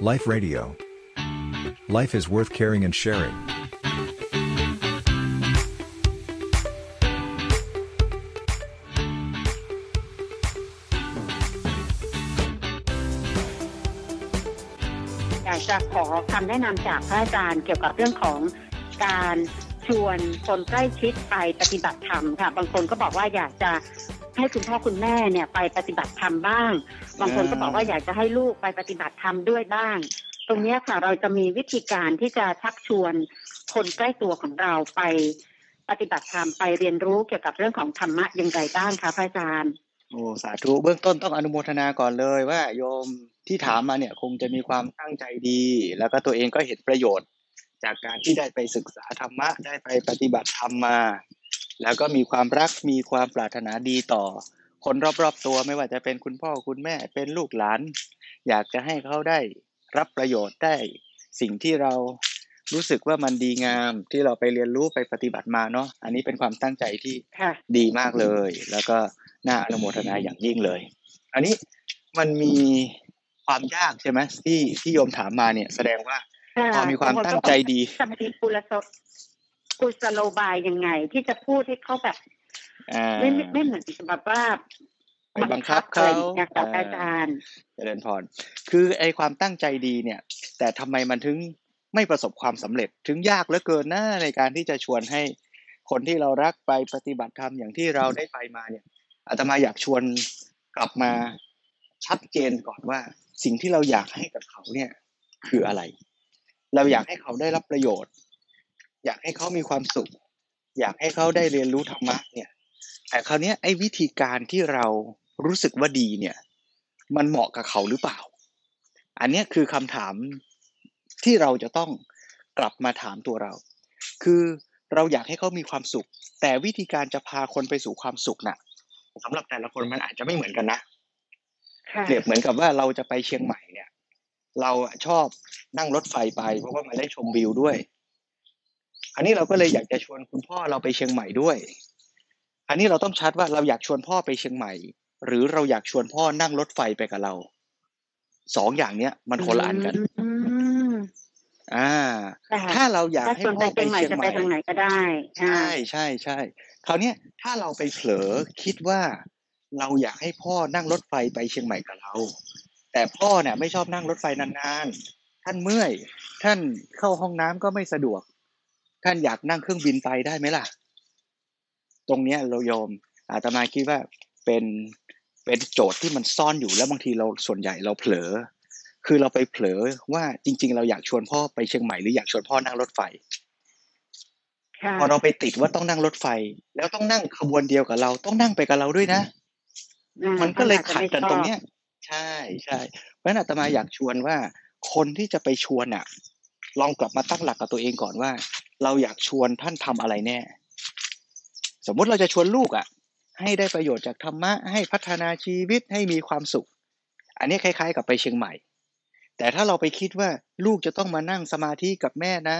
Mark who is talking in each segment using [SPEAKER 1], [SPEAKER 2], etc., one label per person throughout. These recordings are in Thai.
[SPEAKER 1] Life Radio. Life is worth caring and sharing.
[SPEAKER 2] อยากจะขอคำแนะนำจากพระอาจารย์เกี่ยวกับเรื่องของการชวนคนใกล้ชิดไปปฏิบัติธรรมค่ะ บางคนก็บอกว่าอยากจะ ให้คุณพ่อคุณแม่เนี่ยไปปฏิบัติธรรมบ้าง บางคนก็บอกว่าอยากจะให้ลูกไปปฏิบัติธรรมด้วยบ้าง ตรงเนี้ยค่ะเราจะมีวิธีการที่จะชักชวนคนใกล้ตัวของเราไปปฏิบัติธรรมไปเรียนรู้เกี่ยวกับเรื่องของธรรมะอย่างไรบ้างคะพระอาจารย์
[SPEAKER 3] โอ้สาธุเบื้องต้นต้องอนุโมทนาก่อนเลยว่าโยมที่ถามมาเนี่ยคงจะมีความตั้งใจดี แล้วก็ตัวเองก็เห็นประโยชน์ จากการที่ได้ไปศึกษาธรรมะได้ไปปฏิบัติธรรมมา แล้วก็มีความรักมีความปรารถนาดีต่อ คนรอบๆตัวไม่ว่าจะเป็นคุณพ่อคุณแม่เป็นลูกหลาน อยากจะให้เขาได้รับประโยชน์ได้ สิ่งที่เรารู้สึกว่ามันดีงามที่เราไปเรียนรู้ไปปฏิบัติมาเนาะอันนี้เป็นความตั้งใจที่
[SPEAKER 2] ค่ะ
[SPEAKER 3] ดีมากเลย แล้วก็น่าอนุโมทนาอย่างยิ่งเลย อันนี้มันมีความยากใช่ไหมที่ที่โยมถามมาเนี่ย แสดงว่าพอมีความตั้งใจดี
[SPEAKER 2] จะมีกุลส กุศโลบายยังไง ที่จะพูดให้เขาแบบ
[SPEAKER 3] อ่า
[SPEAKER 2] ไม่ไม่ไม่เหมือนแบบว่า
[SPEAKER 3] ไปบังคับ
[SPEAKER 2] อะไร
[SPEAKER 3] เขา
[SPEAKER 2] อย่างเงี้ยค่ะอาจารย์
[SPEAKER 3] เจริญพรคือไอความตั้งใจดีเนี่ย แต่ทำไมมันถึงไม่ประสบความสำเร็จถึงยากเหลือเกินนะในการที่จะชวนให้คนที่เรารักไปปฏิบัติธรรมอย่างที่เราได้ไปมาเนี่ยอาตมาอยากชวนกลับมาชัดเจนก่อนว่า สิ่งที่เราอยากให้กับเขาเนี่ย คืออะไร เราอยากให้เขาได้รับประโยชน์ อยากให้เขามีความสุข อยากให้เขาได้เรียนรู้ธรรมะเนี่ยแต่คราวเนี้ยไอ้วิธีการที่เรารู้สึกว่าดีเนี่ย มันเหมาะกับเขาหรือเปล่า อันเนี้ยคือคำถามที่เราจะต้องกลับมาถามตัวเรา คือเราอยากให้เขามีความสุข แต่วิธีการจะพาคนไปสู่ความสุขน่ะสำหรับแต่ละคนมันอาจจะไม่เหมือนกันนะ
[SPEAKER 2] ค่ะ
[SPEAKER 3] เปรียบเหมือนกับว่าเราจะไปเชียงใหม่เนี่ย เราอะชอบนั่งรถไฟไปเพราะว่ามันได้ชมวิวด้วย อันนี้เราก็เลยอยากจะชวนคุณพ่อเราไปเชียงใหม่ด้วย อันนี้เราต้องชัดว่าเราอยากชวนพ่อไปเชียงใหม่ หรือเราอยากชวนพ่อนั่งรถไฟไปกับเราสองอย่างเนี้ย มันคนละอันกัน
[SPEAKER 2] อืม
[SPEAKER 3] อ่า
[SPEAKER 2] ค่ะ
[SPEAKER 3] ถ้าเราอยาก
[SPEAKER 2] ถ้า
[SPEAKER 3] ให้
[SPEAKER 2] ชวน
[SPEAKER 3] พ่
[SPEAKER 2] ไป
[SPEAKER 3] อไป
[SPEAKER 2] เชียงใหม่
[SPEAKER 3] เชียง
[SPEAKER 2] จะ
[SPEAKER 3] ให
[SPEAKER 2] ไป
[SPEAKER 3] ม่
[SPEAKER 2] ทางไหนก็ได้
[SPEAKER 3] ใช่ใช่ใช่คราวเนี้ยถ้าเราไปเผลอคิดว่าเราอยากให้พ่อนั่งรถไฟไปเชียงใหม่กับเรา แต่พ่อเนี่ยไม่ชอบนั่งรถไฟนานๆ ท่านเมื่อย ท่านเข้าห้องน้ำก็ไม่สะดวก ท่านอยากนั่งเครื่องบินไปได้ไหมล่ะ ตรงเนี้ยเราโยมอาตมาคิดว่าเป็นเป็นโจทย์ที่มันซ่อนอยู่แล้วบางทีเราส่วนใหญ่เราเผลอ คือเราไปเผลอว่าจริง ๆ เราอยากชวนพ่อไปเชียงใหม่หรืออยากชวนพ่อนั่งรถไฟ
[SPEAKER 2] ค่ะ
[SPEAKER 3] พอเราไปติดว่าต้องนั่งรถไฟ แล้วต้องนั่งขบวนเดียวกับเราต้องนั่งไปกับเราด้วยนะ
[SPEAKER 2] อ่า
[SPEAKER 3] มันก็เลย
[SPEAKER 2] อาจจะ
[SPEAKER 3] ขัด
[SPEAKER 2] ไม่
[SPEAKER 3] กัน
[SPEAKER 2] ชอบ
[SPEAKER 3] ตรงเนี้ย ใช่ใช่เพราะฉะนั้นอาตมาอยากชวนว่า คนที่จะไปชวนอะ ลองกลับมาตั้งหลักกับตัวเองก่อนว่า เราอยากชวนท่านทำอะไรแน่ สมมุติเราจะชวนลูกอะ ให้ได้ประโยชน์จากธรรมะให้พัฒนาชีวิตให้มีความสุข อันนี้คล้าย ๆ กับไปเชียงใหม่ แต่ถ้าเราไปคิดว่าลูกจะต้องมานั่งสมาธิกับแม่นะ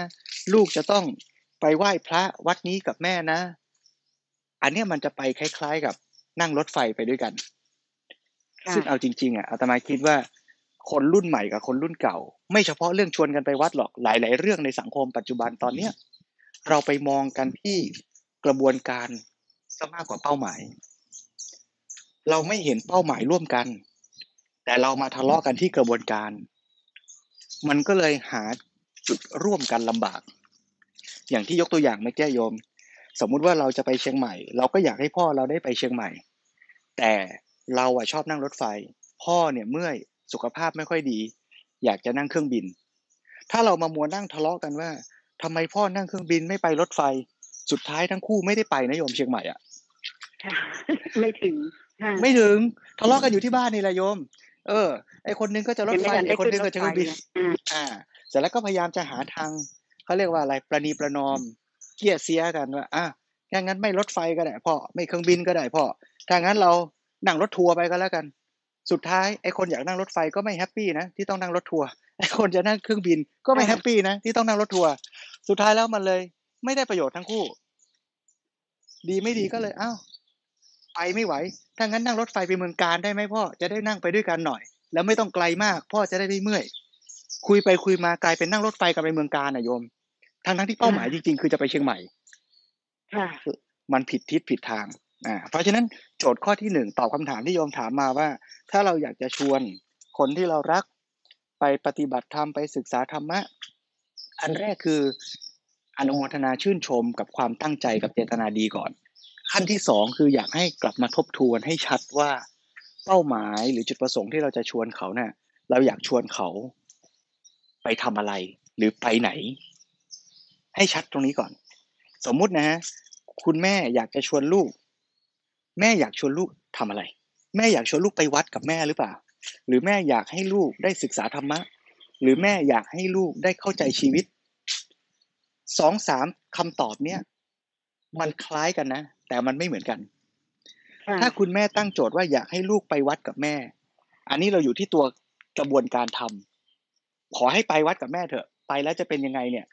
[SPEAKER 3] ลูกจะต้องไปไหว้พระวัดนี้กับแม่นะ อันเนี้ยมันจะไปคล้าย ๆ กับนั่งรถไฟไปด้วยกัน
[SPEAKER 2] ค่ะ
[SPEAKER 3] ซึ่งเอาจริง ๆอะอาตมาคิดว่า คนรุ่นใหม่กับคนรุ่นเก่า ไม่เฉพาะเรื่องชวนกันไปวัดหรอกหลาย ๆ เรื่องในสังคมปัจจุบันตอนเนี้ยเราไปมองกันที่กระบวนการซะมากกว่าเป้าหมาย เราไม่เห็นเป้าหมายร่วมกัน แต่เรามาทะเลาะกันที่กระบวนการ มันก็เลยหาจุดร่วมกันลำบาก อย่างที่ยกตัวอย่างเมื่อกี้โยม สมมุติว่าเราจะไปเชียงใหม่ เราก็อยากให้พ่อเราได้ไปเชียงใหม่ แต่เราอะชอบนั่งรถไฟ พ่อเนี่ยเมื่อย สุขภาพไม่ค่อยดี อยากจะนั่งเครื่องบิน ถ้าเรามามัวนั่งทะเลาะกันว่าทำไมพ่อนั่งเครื่องบินไม่ไปรถไฟ สุดท้ายทั้งคู่ไม่ได้ไปนะโยมเชียงใหม่อะ
[SPEAKER 2] ค่ะไม่ถึงค่ะ
[SPEAKER 3] ไม่ถึงทะเลาะกันอยู่ที่บ้านนี่แหละโยม เออ ไอคนนึงก็จะรถไฟ
[SPEAKER 2] ยังไม่ทันได้
[SPEAKER 3] ไอคนนึงก็จะเครื่องบิน
[SPEAKER 2] ขึ้นรถไฟเลย
[SPEAKER 3] อ่า เสร็จแล้วก็พยายามจะหาทางเขาเรียกว่าอะไรประนีประนอม เกลี่ยเสียกันว่าอะถ้างั้นไม่รถไฟก็ได้พ่อไม่เครื่องบินก็ได้พ่อถ้างั้นเรานั่งรถทัวร์ไปก็แล้วกัน สุดท้ายไอคนอยากนั่งรถไฟก็ไม่ happy นะที่ต้องนั่งรถทัวร์ไอคนจะนั่งเครื่องบินก็ไม่ happy นะที่ต้องนั่งรถทัวร์สุดท้ายแล้วมันเลย ไม่ได้ประโยชน์ทั้งคู่ ดีไม่ดีก็เลยอ้าวไปไม่ไหว ถ้างั้นนั่งรถไฟไปเมืองการได้ไหมพ่อจะได้นั่งไปด้วยกันหน่อย แล้วไม่ต้องไกลมาก พ่อจะได้ไม่เมื่อยคุยไปคุยมากลายเป็นนั่งรถไฟกันไปเมืองการนะโยม ทั้งทั้งที่เป้าหมายจริงๆ คือจะไปเชียงใหม่
[SPEAKER 2] ค่ะ
[SPEAKER 3] มันผิดทิศผิดทาง อ่าเพราะฉะนั้นโจทย์ข้อที่หนึ่งตอบคำถามที่โยมถามมาว่า ถ้าเราอยากจะชวนคนที่เรารักไปปฏิบัติธรรมไปศึกษาธรรมะ อันแรกคืออนุโมทนาชื่นชมกับความตั้งใจกับเจตนาดีก่อน ขั้นที่สองคืออยากให้กลับมาทบทวนให้ชัดว่าเป้าหมายหรือจุดประสงค์ที่เราจะชวนเขาเนี่ยเราอยากชวนเขาไปทำอะไร หรือไปไหน ให้ชัดตรงนี้ก่อน สมมุตินะฮะคุณแม่อยากจะชวนลูก แม่อยากชวนลูกทำอะไร แม่อยากชวนลูกไปวัดกับแม่หรือเปล่า หรือแม่อยากให้ลูกได้ศึกษาธรรมะ หรือแม่อยากให้ลูกได้เข้าใจชีวิตสองสามคำตอบเนี้ยมันคล้ายกันนะ แต่มันไม่เหมือนกัน
[SPEAKER 2] ค่ะ
[SPEAKER 3] ถ้าคุณแม่ตั้งโจทย์ว่าอยากให้ลูกไปวัดกับแม่ อันนี้เราอยู่ที่ตัวกระบวนการทำขอให้ไปวัดกับแม่เถอะ ไปแล้วจะเป็นยังไงเนี่ย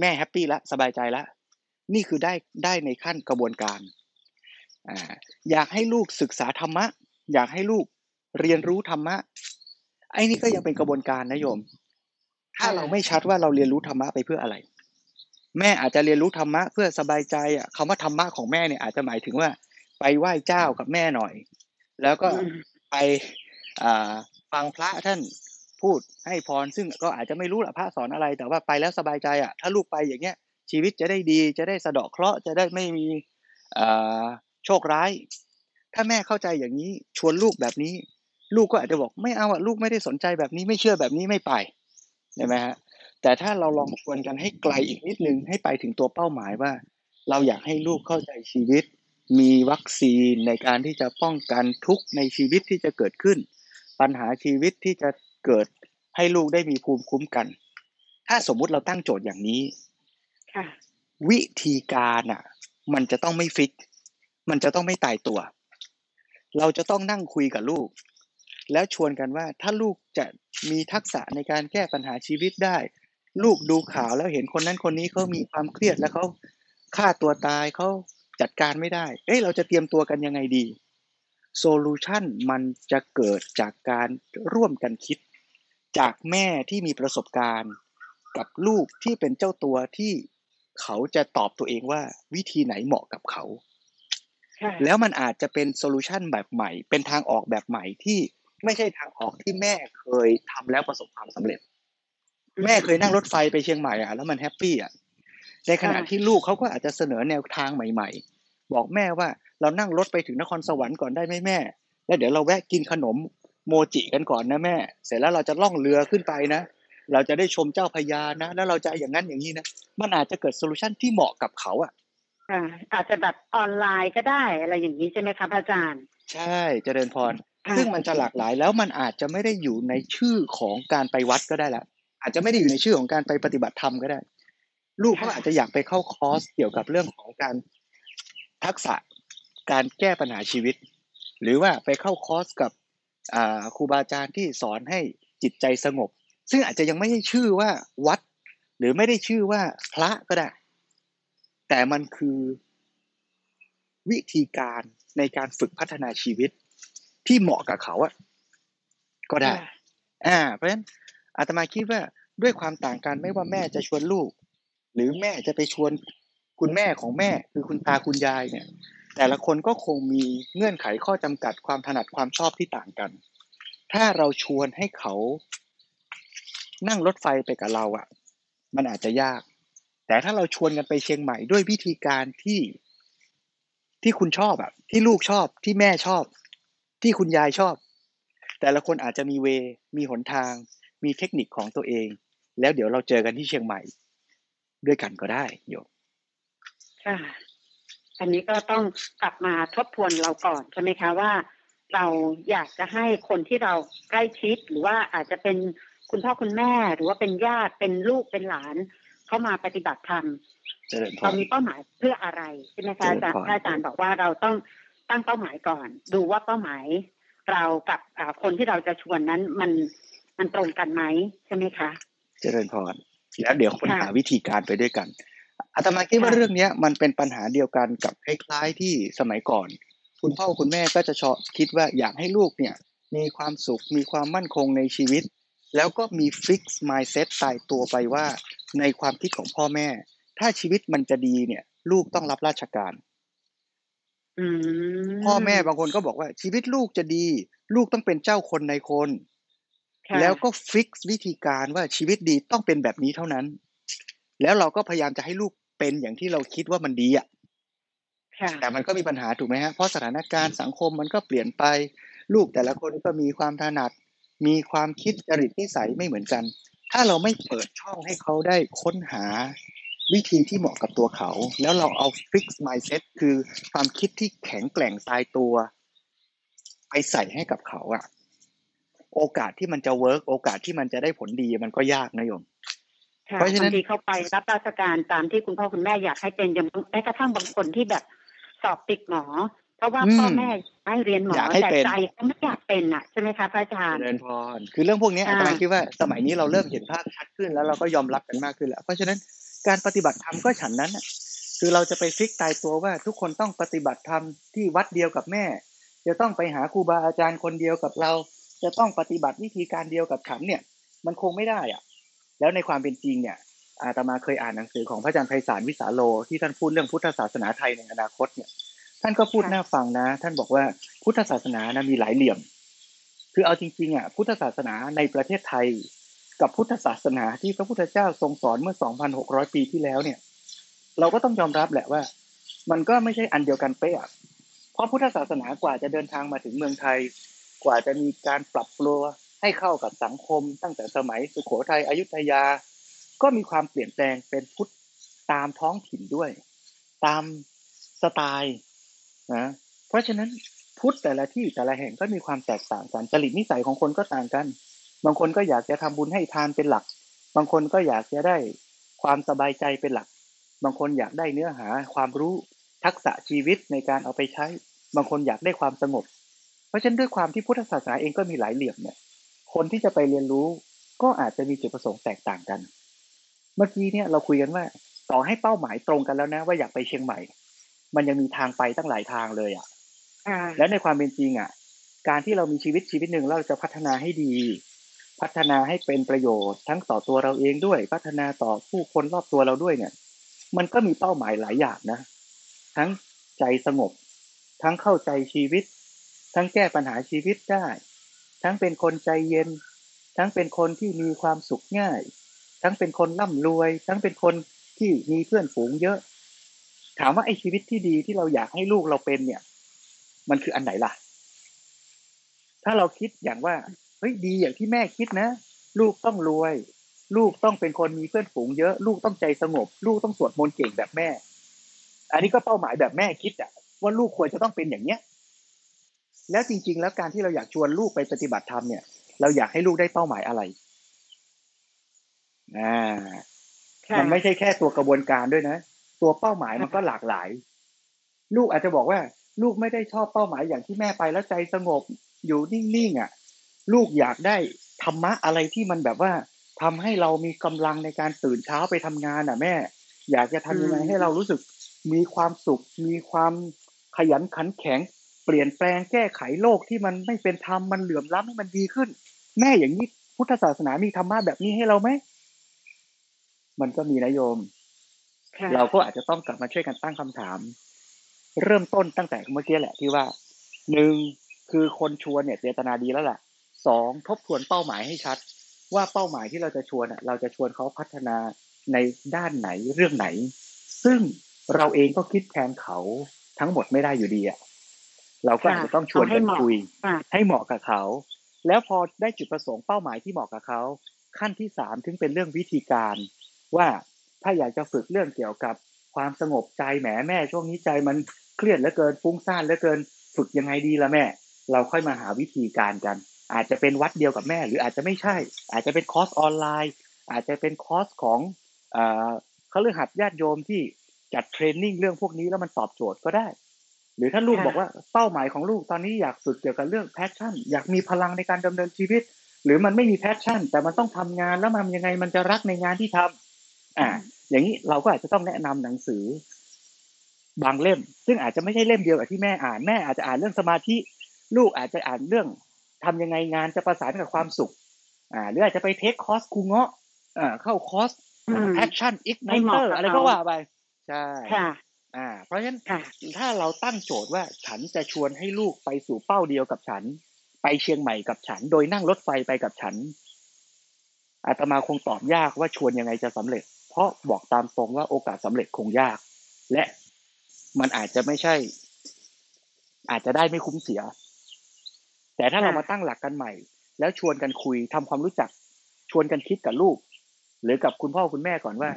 [SPEAKER 3] แม่ happy ละสบายใจละนี่คือได้ได้ในขั้นกระบวนการ อยากให้ลูกศึกษาธรรมะ อยากให้ลูกเรียนรู้ธรรมะ ไอ้นี่ก็ยังเป็นกระบวนการนะโยม ถ้าเราไม่ชัดว่าเราเรียนรู้ธรรมะไปเพื่ออะไร แม่อาจจะเรียนรู้ธรรมะเพื่อสบายใจอะคำว่าธรรมะของแม่เนี่ยอาจจะหมายถึงว่า ไปไหว้เจ้ากับแม่หน่อย แล้วก็ไปอฟังพระท่านพูดให้พรซึ่งก็อาจจะไม่รู้ละพระสอนอะไร แต่ว่าไปแล้วสบายใจอะ ถ้าลูกไปอย่างเงี้ย ชีวิตจะได้ดีจะได้สะเดาะเคราะห์จะได้ไม่มีอ่า โชคร้าย ถ้าแม่เข้าใจอย่างนี้ชวนลูกแบบนี้ ลูกก็อาจจะบอกไม่เอาอะลูกไม่ได้สนใจแบบนี้ไม่เชื่อแบบนี้ไม่ไปใช่ไหมฮะแต่ถ้าเราลองชวนกันให้ไกลอีกนิดนึงให้ไปถึงตัวเป้าหมายว่า เราอยากให้ลูกเข้าใจชีวิต มีวัคซีนในการที่จะป้องกันทุกข์ในชีวิตที่จะเกิดขึ้น ปัญหาชีวิตที่จะเกิดให้ลูกได้มีภูมิคุ้มกัน ถ้าสมมุติเราตั้งโจทย์อย่างนี้
[SPEAKER 2] ค่ะ
[SPEAKER 3] วิธีการอะ มันจะต้องไม่ฟิก มันจะต้องไม่ตายตัว เราจะต้องนั่งคุยกับลูก แล้วชวนกันว่าถ้าลูกจะมีทักษะในการแก้ปัญหาชีวิตได้ ลูกดูข่าวแล้วเห็นคนนั้นคนนี้เขามีความเครียดแล้วเขาฆ่าตัวตายเขาจัดการไม่ได้ เอ้ยเราจะเตรียมตัวกันยังไงดีsolution มันจะเกิดจากการร่วมกันคิด จากแม่ที่มีประสบการณ์ กับลูกที่เป็นเจ้าตัวที่เขาจะตอบตัวเองว่าวิธีไหนเหมาะกับเขา แล้วมันอาจจะเป็น solution แบบใหม่ เป็นทางออกแบบใหม่ที่ไม่ใช่ทางออกที่แม่เคยทำแล้วประสบความสำเร็จ แม่เคยนั่งรถไฟไปเชียงใหม่อะแล้วมัน happy อะในขณะที่ลูกเขาก็อาจจะเสนอแนวทางใหม่ ๆ บอกแม่ว่าเรานั่งรถไปถึงนครสวรรค์ก่อนได้ไหมแม่ แล้วเดี๋ยวเราแวะกินขนมโมจิกันก่อนนะแม่ เสร็จแล้วเราจะล่องเรือขึ้นไปนะ เราจะได้ชมเจ้าพระยานะ แล้วเราจะอย่างนั้นอย่างนี้นะ มันอาจจะเกิด solution ที่เหมาะกับเขาอะ
[SPEAKER 2] อาจจะแบบออนไลน์ก็ได้อะไรอย่างนี้ใช่ไหมคะพระอาจารย์
[SPEAKER 3] ใช่เจริญพร
[SPEAKER 2] ค่ะ
[SPEAKER 3] ซึ่งมันจะหลากหลายแล้วมันอาจจะไม่ได้อยู่ในชื่อของการไปวัดก็ได้ละอาจจะไม่ได้อยู่ในชื่อของการไปปฏิบัติธรรมก็ได้ ลูกเขาอาจจะอยากไปเข้าคอร์สเกี่ยวกับเรื่องของการทักษะการแก้ปัญหาชีวิต หรือว่าไปเข้าคอร์สกับอ่าครูบาอาจารย์ที่สอนให้จิตใจสงบ ซึ่งอาจจะยังไม่ได้ชื่อว่าวัด หรือไม่ได้ชื่อว่าพระก็ได้ แต่มันคือวิธีการในการฝึกพัฒนาชีวิตที่เหมาะกับเขาอะก็ได้
[SPEAKER 2] ค่ะ
[SPEAKER 3] อ่า เพราะฉะนั้นอาตมาคิดว่าด้วยความต่างกันไม่ว่าแม่จะชวนลูก หรือแม่จะไปชวนคุณแม่ของแม่ คือคุณตาคุณยายเนี่ย แต่ละคนก็คงมีเงื่อนไขข้อจำกัดความถนัดความชอบที่ต่างกัน ถ้าเราชวนให้เขานั่งรถไฟไปกับเราอะมันอาจจะยาก แต่ถ้าเราชวนกันไปเชียงใหม่ด้วยวิธีการที่ที่คุณชอบอะที่ลูกชอบที่แม่ชอบ ที่คุณยายชอบ แต่ละคนอาจจะมีเว มีหนทาง มีเทคนิคของตัวเอง แล้วเดี๋ยวเราเจอกันที่เชียงใหม่ ด้วยกันก็ได้โยม
[SPEAKER 2] ค่ะอันนี้ก็ต้องกลับมาทบทวนเราก่อนใช่ไหมคะว่า เราอยากจะให้คนที่เราใกล้ชิดหรือว่าอาจจะเป็นคุณพ่อคุณแม่หรือว่าเป็นญาติเป็นลูกเป็นหลาน เข้ามาปฏิบัติธรรม
[SPEAKER 3] เจริญพ
[SPEAKER 2] เรา
[SPEAKER 3] ร
[SPEAKER 2] มีเป้าหมายเพื่ออะไรใช่ไหมคะอาจารย์
[SPEAKER 3] เจริญพร
[SPEAKER 2] ถ้าอาจารย์บอกว่าเราต้องตั้งเป้าหมายก่อน ดูว่าเป้าหมายเรากับอ่าคนที่เราจะชวนนั้นมันมันตรงกันไหมใช่ไหมคะ
[SPEAKER 3] เจริญพรแล้วเดี๋ยวคน
[SPEAKER 2] ค่ะ
[SPEAKER 3] หาวิธีการไปด้วยกันอาตมาคิดว่า
[SPEAKER 2] ค่ะ
[SPEAKER 3] เรื่องเนี้ยมันเป็นปัญหาเดียวกันกับคล้ายๆที่สมัยก่อน คุณพ่อคุณแม่ก็จะชอบคิดว่าอยากให้ลูกเนี่ย มีความสุขมีความมั่นคงในชีวิต แล้วก็มีฟิกซ์ mindset ตายตัวไปว่า ในความคิดของพ่อแม่ ถ้าชีวิตมันจะดีเนี่ย ลูกต้องรับราชการ
[SPEAKER 2] อืม
[SPEAKER 3] พ่อแม่บางคนก็บอกว่า ชีวิตลูกจะดี ลูกต้องเป็นเจ้าคนในคน
[SPEAKER 2] ค่ะ
[SPEAKER 3] แล้วก็ฟิกซ์วิธีการว่าชีวิตดีต้องเป็นแบบนี้เท่านั้น แล้วเราก็พยายามจะให้ลูกเป็นอย่างที่เราคิดว่ามันดีอะ
[SPEAKER 2] ค่ะ
[SPEAKER 3] แต่มันก็มีปัญหาถูกไหมฮะเพราะสถานการณ์สังคมมันก็เปลี่ยนไป ลูกแต่ละคนก็มีความถนัด มีความคิดจริตนิสัยไม่เหมือนกัน ถ้าเราไม่เปิดช่องให้เขาได้ค้นหาวิธีที่เหมาะกับตัวเขา แล้วเราเอา fix mindset คือความคิดที่แข็งแกร่งตายตัว ไปใส่ให้กับเขาอะโอกาสที่มันจะ work โอกาสที่มันจะได้ผลดีมันก็ยากนะโยม
[SPEAKER 2] ค่ะ
[SPEAKER 3] เพราะฉะนั้น
[SPEAKER 2] บางทีเข้าไปรับราชการตามที่คุณพ่อคุณแม่อยากให้เป็นอย่างแม้กระทั่งบางคนที่แบบสอบติดหมอ เพราะว่า
[SPEAKER 3] อืม
[SPEAKER 2] พ่อแม่ให้เรียนหมอ
[SPEAKER 3] อยากให้
[SPEAKER 2] แต่
[SPEAKER 3] เป็น
[SPEAKER 2] ใจเขาไม่อยากเป็นอะใช่ไหมคะพระอาจารย์
[SPEAKER 3] เจริญพรคือเรื่องพวกนี้อา
[SPEAKER 2] อ่า
[SPEAKER 3] จารย์คิดว่าสมัยนี้เราเริ่มเห็นภาพชัดขึ้นแล้วเราก็ยอมรับกันมากขึ้นแล้ว เพราะฉะนั้นการปฏิบัติธรรมก็ฉันนั้นน่ะคือเราจะไปฟิกตายตัวว่าทุกคนต้องปฏิบัติธรรมที่วัดเดียวกับแม่ จะต้องไปหาครูบาอาจารย์คนเดียวกับเรา จะต้องปฏิบัติวิธีการเดียวกับฉันเนี่ย มันคงไม่ได้อะ แล้วในความเป็นจริงเนี่ยอาตมาเคยอ่านหนังสือของพระอาจารย์ไพศาลวิสาโลที่ท่านพูดเรื่องพุทธศาสนาไทยในอนาคตเนี่ย ท่านก็พูด
[SPEAKER 2] ค่ะ
[SPEAKER 3] น่าฟังนะ ท่านบอกว่าพุทธศาสนานะมีหลายเหลี่ยม คือเอาจริงๆอะพุทธศาสนาในประเทศไทย กับพุทธศาสนาที่พระพุทธเจ้าทรงสอนเมื่อ 2,600 ปีที่แล้วเนี่ย เราก็ต้องยอมรับแหละว่า มันก็ไม่ใช่อันเดียวกันเป๊ะอะเพราะพุทธศาสนากว่าจะเดินทางมาถึงเมืองไทย กว่าจะมีการปรับตัวให้เข้ากับสังคม ตั้งแต่สมัยสุโขทัยอยุธยา ก็มีความเปลี่ยนแปลงเป็นพุทธตามท้องถิ่นด้วย ตามสไตล์ นะเพราะฉะนั้นพุทธแต่ละที่แต่ละแห่งก็มีความแตกต่างกันจริตนิสัยของคนก็ต่างกัน บางคนก็อยากจะทำบุญให้ทานเป็นหลัก บางคนก็อยากจะได้ความสบายใจเป็นหลัก บางคนอยากได้เนื้อหาความรู้ทักษะชีวิตในการเอาไปใช้ บางคนอยากได้ความสงบ เพราะฉะนั้นด้วยความที่พุทธศาสนาเองก็มีหลายเหลี่ยมเนี่ย คนที่จะไปเรียนรู้ก็อาจจะมีจุดประสงค์แตกต่างกัน เมื่อกี้เนี่ยเราคุยกันว่าต่อให้เป้าหมายตรงกันแล้วนะว่าอยากไปเชียงใหม่ มันยังมีทางไปตั้งหลายทางเลยอะ
[SPEAKER 2] ค่ะ
[SPEAKER 3] และในความเป็นจริงอะ การที่เรามีชีวิตชีวิตหนึ่งแล้วเราจะพัฒนาให้ดี พัฒนาให้เป็นประโยชน์ทั้งต่อตัวเราเองด้วย พัฒนาต่อผู้คนรอบตัวเราด้วยเนี่ย มันก็มีเป้าหมายหลายอย่างนะ ทั้งใจสงบ ทั้งเข้าใจชีวิต ทั้งแก้ปัญหาชีวิตได้ ทั้งเป็นคนใจเย็น ทั้งเป็นคนที่มีความสุขง่าย ทั้งเป็นคนร่ำรวย ทั้งเป็นคนที่มีเพื่อนฝูงเยอะ ถามว่าไอ้ชีวิตที่ดีที่เราอยากให้ลูกเราเป็นเนี่ย มันคืออันไหนล่ะ ถ้าเราคิดอย่างว่าเฮ้ยดีอย่างที่แม่คิดนะ ลูกต้องรวย ลูกต้องเป็นคนมีเพื่อนฝูงเยอะ ลูกต้องใจสงบ ลูกต้องสวดมนต์เก่งแบบแม่ อันนี้ก็เป้าหมายแบบแม่คิดอะว่าลูกควรจะต้องเป็นอย่างเนี้ย แล้วจริง ๆ แล้วการที่เราอยากชวนลูกไปปฏิบัติธรรมเนี่ย เราอยากให้ลูกได้เป้าหมายอะไรอ่า
[SPEAKER 2] ค่ะ
[SPEAKER 3] มันไม่ใช่แค่ตัวกระบวนการด้วยนะ ตัวเป้าหมายมันก็หลากหลาย ลูกอาจจะบอกว่า ลูกไม่ได้ชอบเป้าหมายอย่างที่แม่ไปแล้วใจสงบอยู่นิ่งๆอะ ลูกอยากได้ธรรมะอะไรที่มันแบบว่าทำให้เรามีกำลังในการตื่นเช้าไปทำงานอะแม่ อยากจะทำยังไง
[SPEAKER 2] อืม
[SPEAKER 3] ให้เรารู้สึกมีความสุข มีความขยันขันแข็ง เปลี่ยนแปลงแก้ไขโลกที่มันไม่เป็นธรรมมันเหลื่อมล้ำให้มันดีขึ้น แม่อย่างนี้พุทธศาสนามีธรรมะแบบนี้ให้เราไหมมันก็มีนะโยม
[SPEAKER 2] ค่ะ
[SPEAKER 3] เราก็อาจจะต้องกลับมาช่วยกันตั้งคำถาม เริ่มต้นตั้งแต่เมื่อกี้แหละที่ว่าหนึ่งคือคนชวนเนี่ยเจตนาดีแล้วแหละสองทบทวนเป้าหมายให้ชัด ว่าเป้าหมายที่เราจะชวนอะเราจะชวนเขาพัฒนาในด้านไหนเรื่องไหน ซึ่งเราเองก็คิดแทนเขาทั้งหมดไม่ได้อยู่ดีอะเราก็อาจจะต้องชวนกันคุย
[SPEAKER 2] ค่ะ
[SPEAKER 3] ให้เหมาะกับเขา แล้วพอได้จุดประสงค์เป้าหมายที่เหมาะกับเขา ขั้นที่สามถึงเป็นเรื่องวิธีการว่า ถ้าอยากจะฝึกเรื่องเกี่ยวกับความสงบใจแหมแม่ ช่วงนี้ใจมันเครียดเหลือเกินฟุ้งซ่านเหลือเกิน ฝึกยังไงดีละแม่ เราค่อยมาหาวิธีการกัน อาจจะเป็นวัดเดียวกับแม่ หรืออาจจะไม่ใช่ อาจจะเป็นคอร์สออนไลน์ อาจจะเป็นคอร์สของเอ่อเขาเรื่องหัดญาติโยมที่จัด training เรื่องพวกนี้แล้วมันตอบโจทย์ก็ได้ หรือถ้าลูก
[SPEAKER 2] ค่ะ
[SPEAKER 3] บอกว่าเป้าหมายของลูกตอนนี้อยากฝึกเกี่ยวกับเรื่อง passion อยากมีพลังในการดำเนินชีวิต หรือมันไม่มี passion แต่มันต้องทำงานแล้วมันยังไงมันจะรักในงานที่ทำ อ่า อย่างนี้เราก็อาจจะต้องแนะนำหนังสือบางเล่ม ซึ่งอาจจะไม่ใช่เล่มเดียวกับที่แม่อ่านแม่อาจจะอ่านเรื่องสมาธิลูกอาจจะอ่านเรื่องทำยังไงงานจะประสานกับความสุข อ่า หรืออาจจะไปเทคคอร์สครูเงาะอ่าเข้าคอร์ส
[SPEAKER 2] อืม
[SPEAKER 3] แอคชั่นอิกไน
[SPEAKER 2] ให้เห
[SPEAKER 3] เต
[SPEAKER 2] มาะ
[SPEAKER 3] อร์
[SPEAKER 2] กับ
[SPEAKER 3] อะไร
[SPEAKER 2] เขา
[SPEAKER 3] ก็ว่าไปใช่
[SPEAKER 2] ค่ะ
[SPEAKER 3] อ่า เพราะฉะนั้น
[SPEAKER 2] ค่ะ
[SPEAKER 3] ถ้าเราตั้งโจทย์ว่าฉันจะชวนให้ลูกไปสู่เป้าเดียวกับฉัน ไปเชียงใหม่กับฉัน โดยนั่งรถไฟไปกับฉันอาตมาคงตอบยากว่าชวนยังไงจะสำเร็จ เพราะบอกตามตรงว่าโอกาสสำเร็จคงยาก และมันอาจจะไม่ใช่ อาจจะได้ไม่คุ้มเสีย แต่ถ้าเรา
[SPEAKER 2] ค่ะ
[SPEAKER 3] มาตั้งหลักกันใหม่ แล้วชวนกันคุยทำความรู้จัก ชวนกันคิดกับลูก หรือกับคุณพ่อคุณแม่ก่อนว่า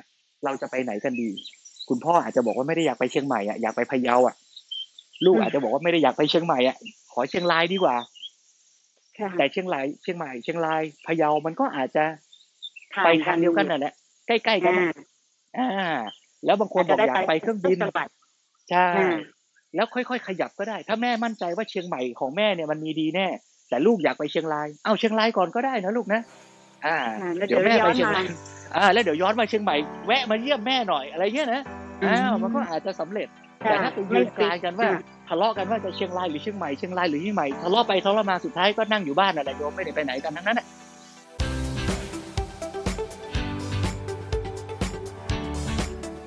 [SPEAKER 3] เราจะไปไหนกันดี คุณพ่ออาจจะบอกว่าไม่ได้อยากไปเชียงใหม่อะอยากไปพะเยาอะ ลูก
[SPEAKER 2] อืม
[SPEAKER 3] อาจจะบอกว่าไม่ได้อยากไปเชียงใหม่อะขอเชียงรายดีกว่า
[SPEAKER 2] ค่ะ
[SPEAKER 3] แต่เชียงรายเชียงใหม่เชียงรายพะเยามันก็อาจจะไปทางเดียวกันนั่นแหละ ใกล้ๆกัน
[SPEAKER 2] อ่า
[SPEAKER 3] น่ะอ่า แล้วบางคนบอกอยากไปเครื่องบิน
[SPEAKER 2] จังหวัด
[SPEAKER 3] ใช่
[SPEAKER 2] อ่า
[SPEAKER 3] แล้วค่อยๆขยับก็ได้ ถ้าแม่มั่นใจว่าเชียงใหม่ของแม่เนี่ยมันมีดีแน่ แต่ลูกอยากไปเชียงราย เอ้าเชียงรายก่อนก็ได้นะลูกนะ อ่า
[SPEAKER 2] อ่าแล้ว
[SPEAKER 3] เดี๋ยวแม่
[SPEAKER 2] เดี๋ยว
[SPEAKER 3] ไป
[SPEAKER 2] ย้อน
[SPEAKER 3] เชียงราย
[SPEAKER 2] มา
[SPEAKER 3] อ่า แล้วเดี๋ยวย้อนมาเชียงใหม่แวะมาเยี่ยมแม่หน่อยอะไรเงี้ยนะ
[SPEAKER 2] อืม
[SPEAKER 3] อ้าว มันก็อาจจะสำเร็จ แต่ถ้าไปยืนกลางกันว่า
[SPEAKER 2] อ่
[SPEAKER 3] ทะเลาะกันว่าจะเชียงรายหรือเชียงใหม่ เชียงรายหรือเชียงใหม่ ทะเลาะไปทะเลาะมาสุดท้ายก็นั่งอยู่บ้านอะไรโยมไม่ได้ไปไหนกันทั้งนั้นน่ะ